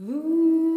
Ooh.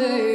say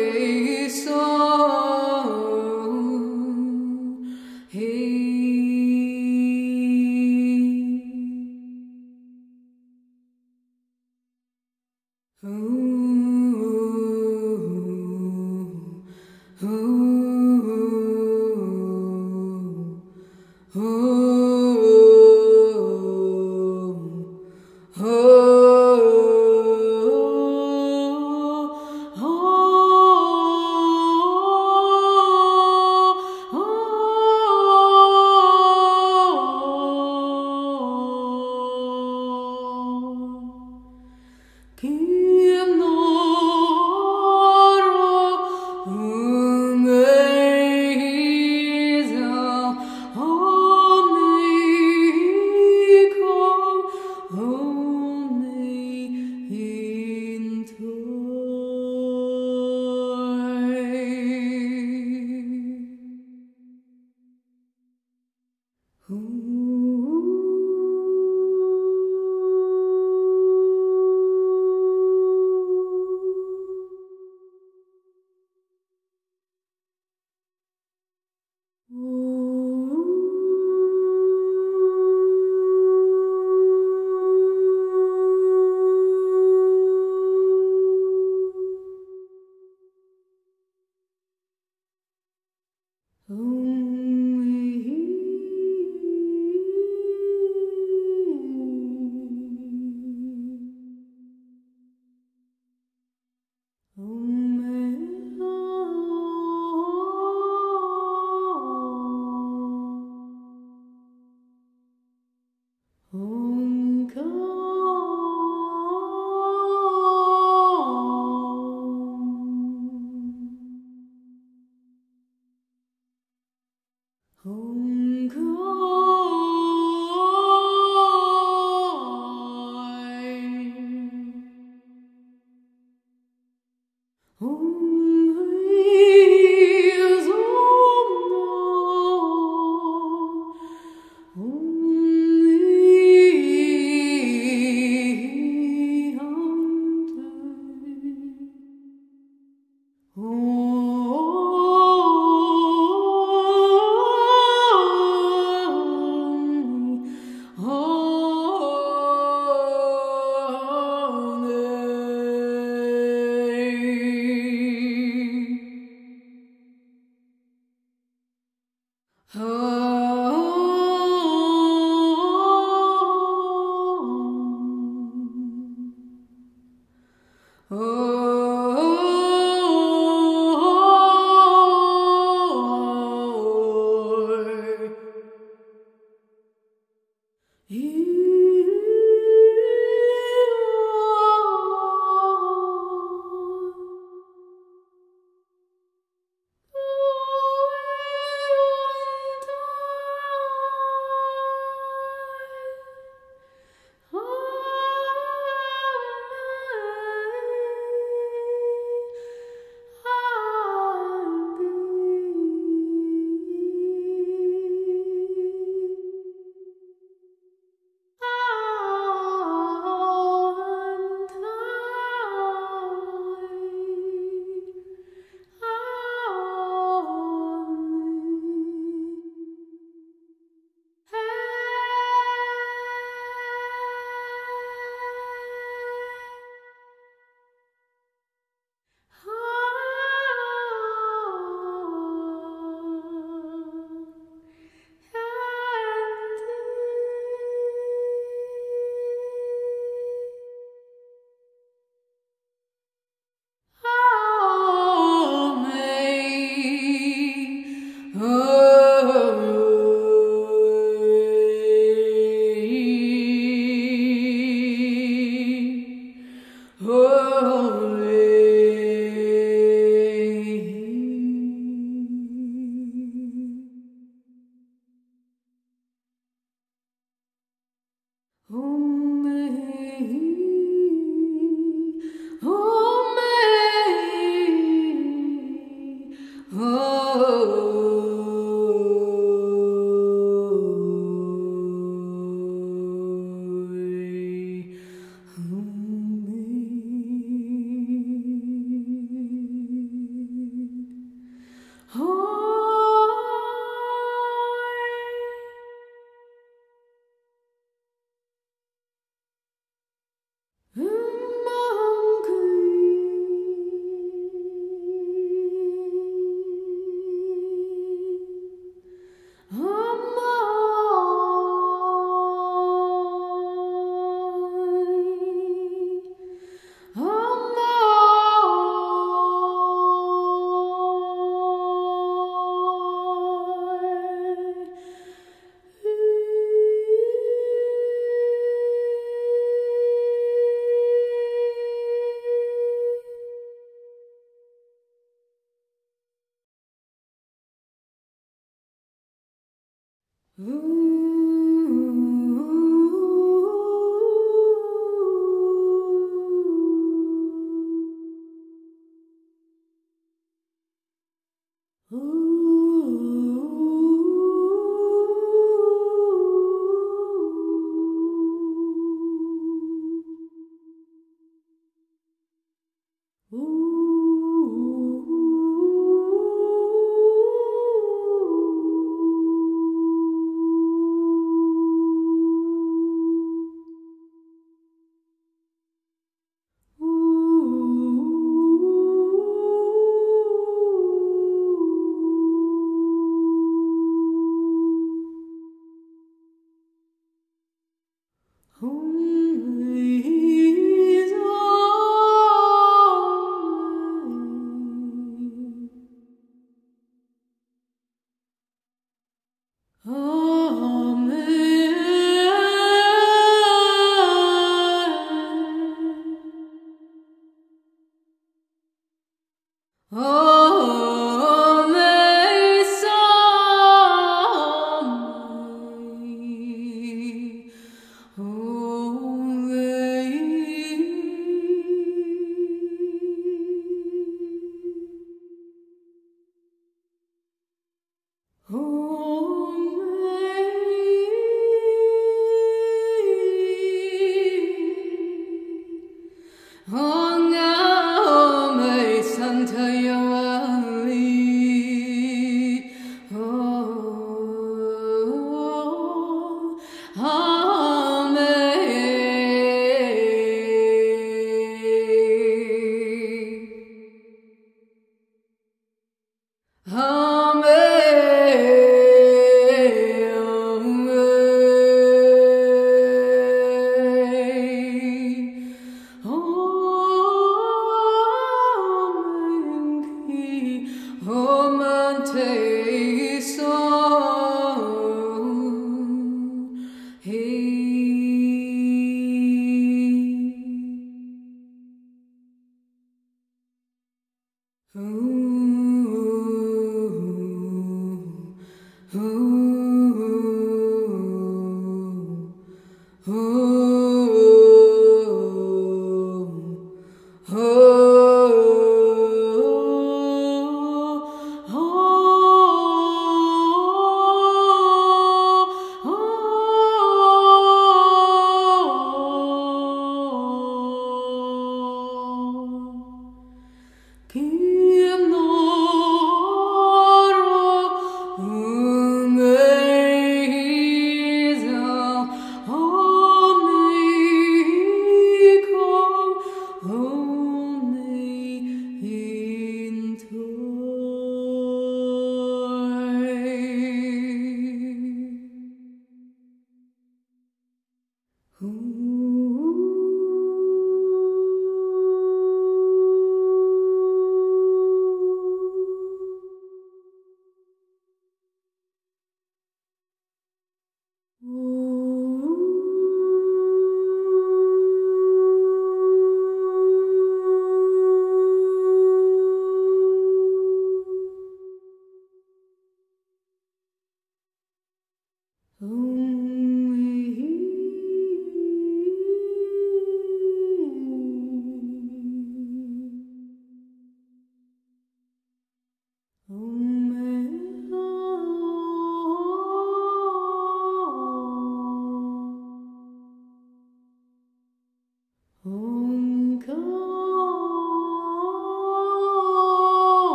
Ooh. Kim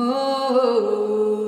Oh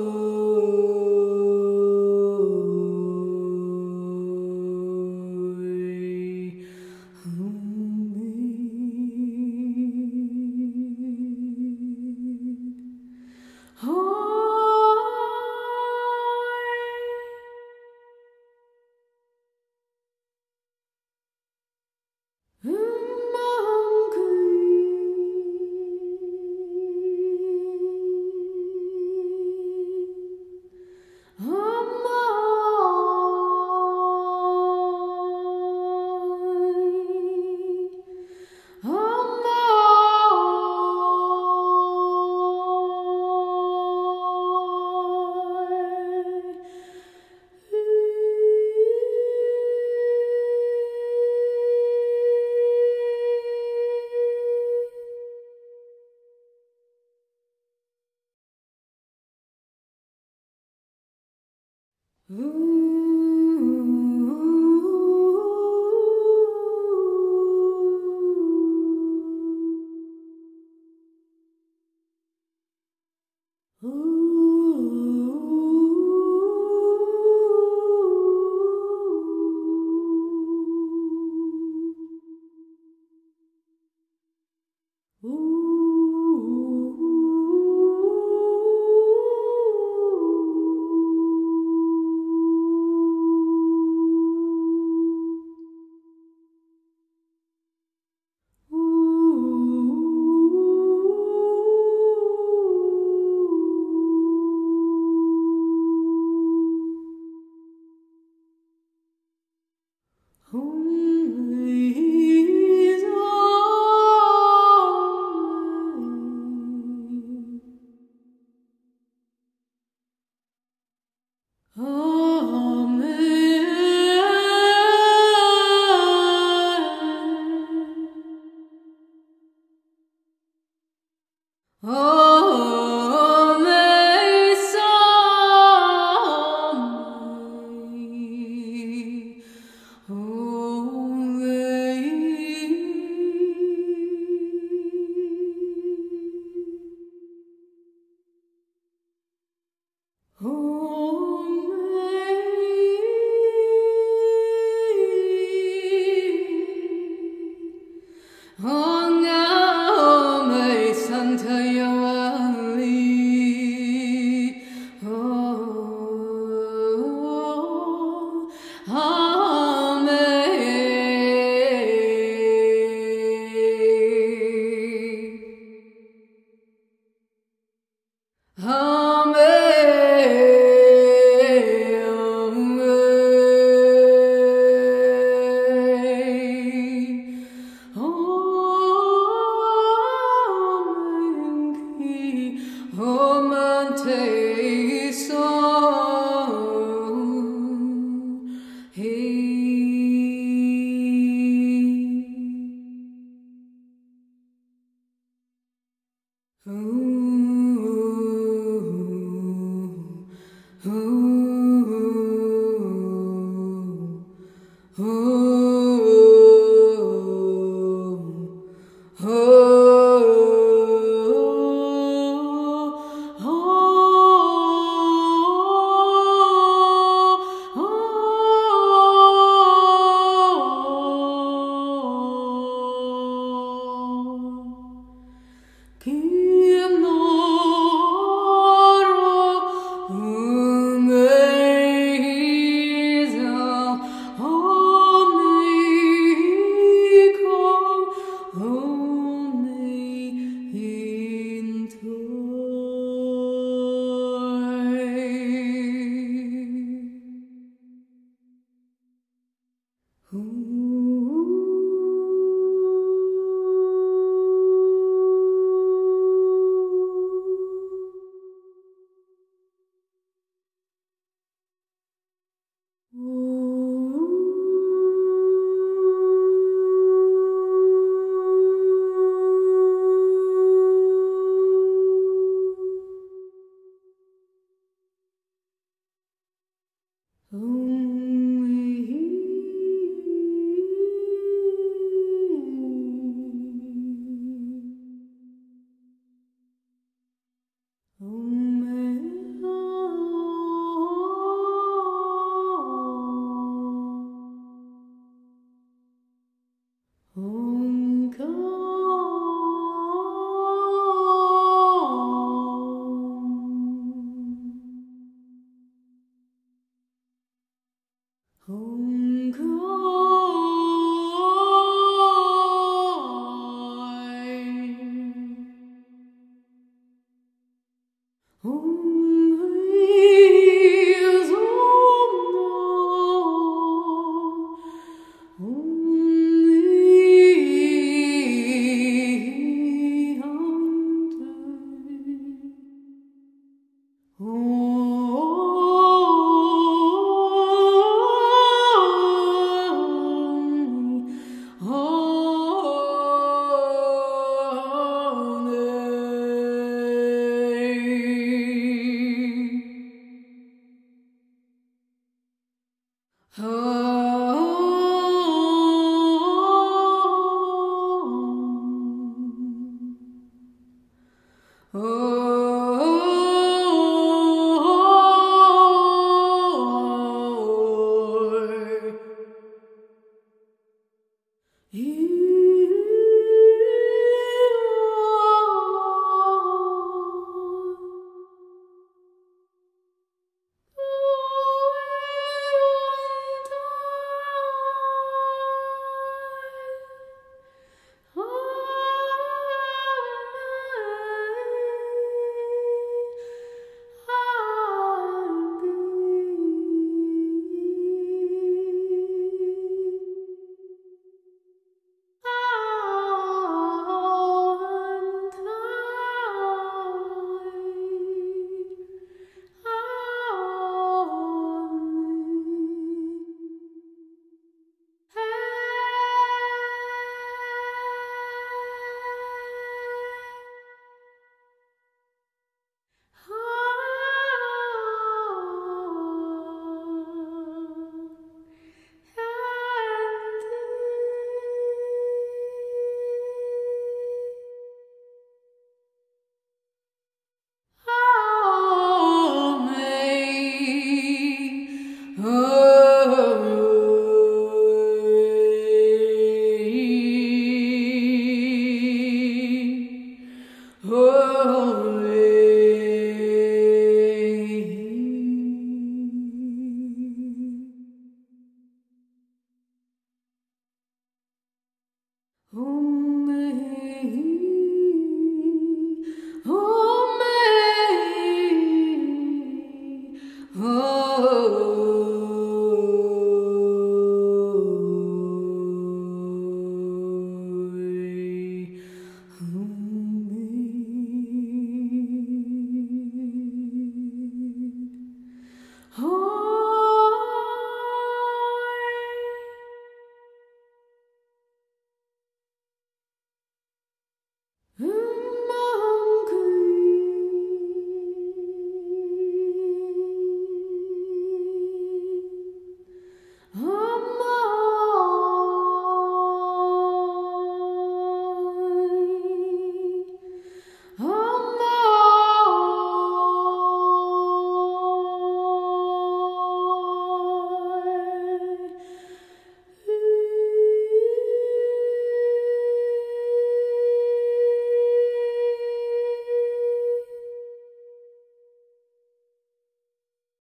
Oh